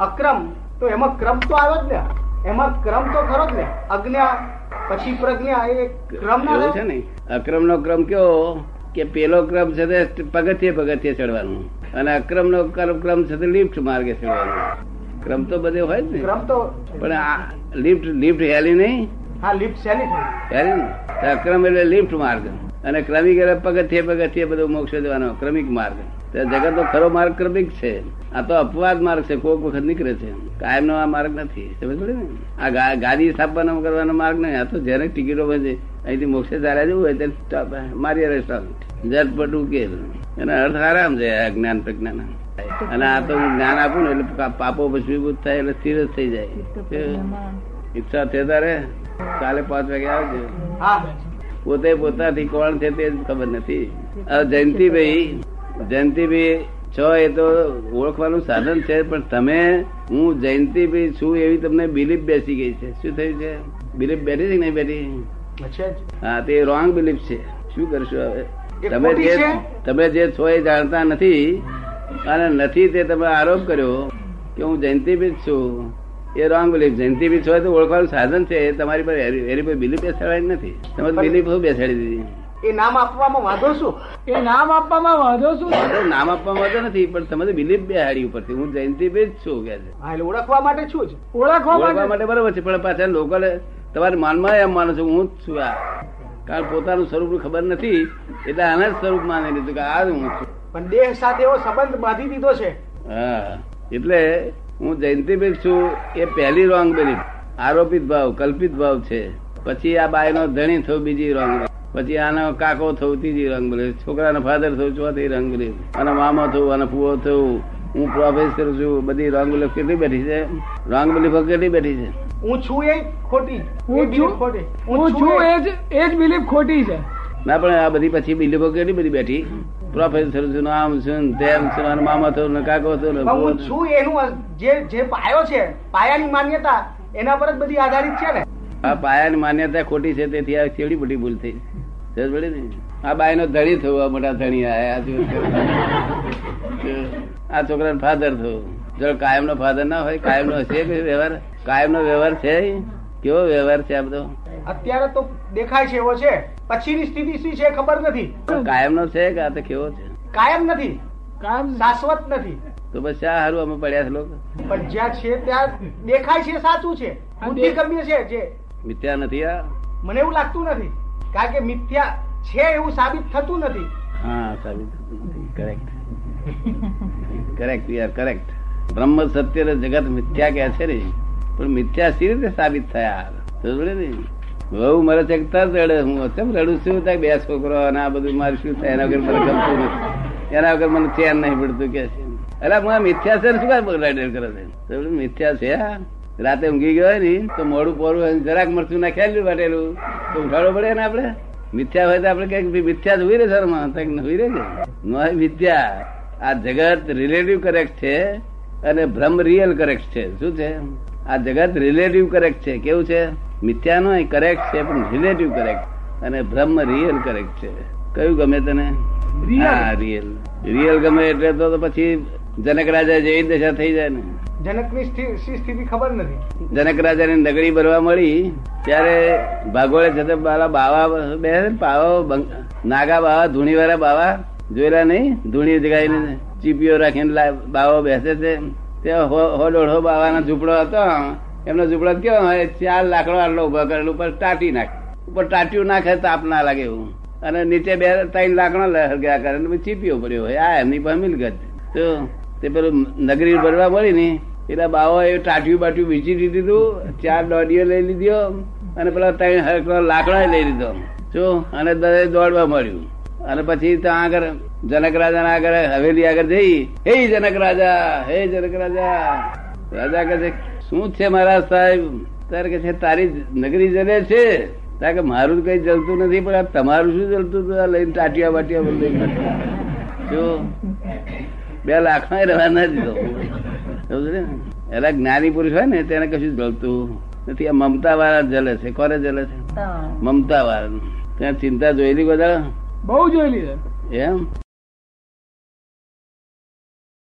અક્રમ. તો એમાં ક્રમ તો આવ્યો જ ને. એમાં ક્રમ તો ખરો જ ને. અજ્ઞા પછી પ્રજ્ઞા એ ક્રમ ના છે ને? અક્રમ નો ક્રમ કયો કે પેલો ક્રમ છે તે પગથિયે પગથિયે ચડવાનું. અને અક્રમ નો ક્રમ છે તે લિફ્ટ માર્ગે ચડવાનું. ક્રમ તો બધે હોય જ ને. ક્રમ તો પણ આ લિફ્ટ લિફ્ટ હેલી નહીં. હા લિફ્ટ શેની થઈ? ને? અક્રમ એટલે લિફ્ટ માર્ગ. અને ક્રમિક એટલે પગથિયે પગથિયે બધું મોક્ષ જવાનો ક્રમિક માર્ગ. જગત નો ખરો માર્ગ ક્રમિક છે. આ તો અપવાદ માર્ગ છે. કોઈક વખત નીકળે છે. કાયમ નો આ માર્ગ નથી. સમજ પડી ને? આ ગા- ગાડી સ્થાપવાનો કરવાનો માર્ગ નહીં. આ તો જેને ટિકિટો બનશે અહીંથી મોક્ષે ચાલ્યા જવું હોય ત્યારે મારી રેસ્ટોરન્ટ ઝટપટ ઉકેલ એનો અર્થ આરામ છે આ જ્ઞાન પ્રજ્ઞાન. અને આ તો હું જ્ઞાન આપું ને એટલે પાપો ભસ્મીભૂત થાય એટલે સ્થિર જ થઈ જાય. ઈચ્છા છે તારે? કાલે પાંચ વાગે આવજો. પોતે પોતાથી કોણ છે તે ખબર નથી. જયંતિભાઈ જયંતિભાઈ છો એ તો ઓળખવાનું સાધન છે પણ તમે હું જયંતિભાઈ છું એવી તમને બિલીફ બેસી ગઈ છે. શું થયું છે? બિલીફ બેઠી છે કે નહીં બેઠી? હા તે રોંગ બિલીફ છે. શું કરશું હવે? તમે જે તમે જે છો એ જાણતા નથી અને નથી તે તમે આરોપ કર્યો કે હું જયંતિભાઈ છું. એ રોંગ બિલીફ છો એ તો ઓળખવાનું સાધન છે. તમારી પર એરી પર બિલીફ બેસાડવાની નથી. તમે બિલીફ બેસાડી દીધી? એ નામ આપવામાં વાંધો શું? એ નામ આપવામાં વાંધો શું? વાંધો નામ આપવામાં વાંધો નથી પણ તમે તો બિલીફ બેહાડી ઉપરથી. હું જયંતિભાઈ જ છું કે છે. હા એટલે ઓળખવા માટે છું? જ ઓળખવા માટે? બરોબર છે પણ પાછા લોકોને તમારે માનમાં એમ માનો છો હું જ છું આ. કારણ પોતાનું સ્વરૂપ ખબર નથી એટલે આના જ સ્વરૂપ માની લીધું કે આ જ હું છું. પણ દેહ સાથે એવો સંબંધ બાંધી દીધો છે. હા એટલે હું જયંતિભાઈ છું એ પહેલી રોંગ બિલીફ આરોપિત ભાવ કલ્પિત ભાવ છે. પછી આ બાયનો ધણી થયો બીજી રોંગ પછી આનો કાકો થયું ત્રીજી રંગ બિલીફ છોકરાનો ફાધર થયું ચોથી રંગ બિલીફ અને મામા થયું અને ફુવો થયું. હું પ્રોફેસર છું બધી રોંગ બિલીફ કેટલી બેઠી છે? રોંગ બિલીફ કેટલી બેઠી છે? હું છું એ ખોટી. હું છું? ખોટી. હું છું એ જ એ જ બિલીફ ખોટી છે. ના પણ આ બધી પછી બિલીફો કેટલી બધી બેઠી. પ્રોફેસર છું આમ છું તેમ છું અને મામા થયું ને કાકો થયું ને છું એનું જે જે પાયો છે પાયાની માન્યતા એના પર જ બધી આધારિત છે ને. આ પાયાની માન્યતા ખોટી છે તેથી આ કેવડી મોટી ભૂલ થઈ. સમજ પડી ને? આ બાયનો ધણી થયું આ મોટા ધણી આયા આ છોકરાનો ફાધર થયું. જો કાયમનો ફાધર ના હોય કાયમનો હશે કે વ્યવહાર? કાયમનો વ્યવહાર છે? કેવો વ્યવહાર છે આ બધો? અત્યારે તો દેખાય છે એવો છે. પછીની સ્થિતિ શું છે ખબર નથી. કાયમનો છે કે આ તો કેવો છે? કાયમ નથી. કાયમ શાશ્વત નથી. તો બસ આ હારું અમે પડ્યા છે લોકો. પણ જ્યાં છે ત્યાં દેખાય છે સાચું છે. બુદ્ધિ ગમ્ય છે જે. મિથ્યા નથી આ? મને એવું લાગતું નથી. કારણ કે મિથ્યા છે એવું સાબિત થતું નથી. હા સાબિત કરેક્ટ કરેક્ટ યાર કરેક્ટ બ્રહ્મ સત્ય જગત મિથ્યા કે છે ને. પણ મિથ્યા સી રીતે સાબિત થયા? ને. બહુ મરે છે તરત રડે, હું કેમ રડું? છું ત્યાં બે છોકરો અને આ બધું મારું શું થાય? એના વગર મને ગમતું નથી. એના વગર મને ચેન નહીં પડતું કે છે. અરે, હું મિથ્યા છે ને શું કામ કરે છે? મિથ્યા છે રાતે ઊંઘી ગયો ને, તો મોડું પોરું ને, જરાક મરચું નાખેલું વાટેલું. તો ઉઠાડવું પડે ને આપણે. મિથ્યા હોય તો આપણે કંઈક મિથ્યા જ હોય રે સરમાં હોય રે કે મિથ્યા, આ જગત રિલેટિવ કરેક્ટ છે અને ભ્રમ રિયલ કરેક્ટ છે. શું છે? આ જગત રિલેટિવ કરેક્ટ છે. કેવું છે? મિથ્યા નો કરેક્ટ છે પણ રિલેટિવ કરેક્ટ અને બ્રહ્મ રિયલ કરેક્ટ છે. કયું ગમે તને? હા રિયલ રિયલ ગમે એટલે તો પછી જનક રાજા જેવી દશા થઈ જાય ને. જનકની સ્થિ- સ્થિતિ ખબર નથી. જનક રાજાની નગરી ભરવા મળી ત્યારે ભાગોળે જતે બાલા બાવા બે પાવા નાગા બાવા ધૂણી વાળા બાવા જોયેલા નહીં? ધૂણી જગાઈને ચીપીઓ રાખીને બાવા બેસે છે. ત્યાં હો હો દોઢો બાવાનો ઝૂંપડો હતો. એમનો ઝૂંપડો કેવા હોય? ચાર લાકડો આટલો ઊભા કરેલો, ઉપર ટાટી નાખે. ઉપર ટાટ્યું નાખે તાપ ના લાગે એવું. અને નીચે બે, ત્રણ લાકડો હરગ્યા કરે ને ચીપીઓ પડ્યો હોય. આ એમની પાસે મિલકત. તો તે પેલું નગરી ભરવા મળી ને એટલે બાવો એ ટાટ્યું બાટિયું વીચી દીધું ચાર દોડીઓ લઈ લીધો અને પેલા ત્રણ હરકડો લાકડા લઈ લીધો. જો, અને દરે દોડવા મળ્યું. અને પછી ત્યાં આગળ જનક રાજા ના આગળ હવેલી આગળ જઈ, હે જનક રાજા, હે જનક રાજા. રાજા કહે છે શું છે મહારાજ સાહેબ? ત્યારે કે છે તારી નગરી જલે છે. ત્યાં કે મારું કઈ જલતું નથી પણ આ તમારું શું જલતું હતું? આ લઈને ટાટિયા બાટિયા બધું જો બે લાખ રવા ના? દીધો એલા જ્ઞાની પુરુષ હોય ને તેને કશું જલતું નથી. આ મમતા વાળા જલે છે. કોને જલે છે? મમતા વાળા. ત્યાં ચિંતા જોયેલી બધા? બહુ જોયેલી એમ?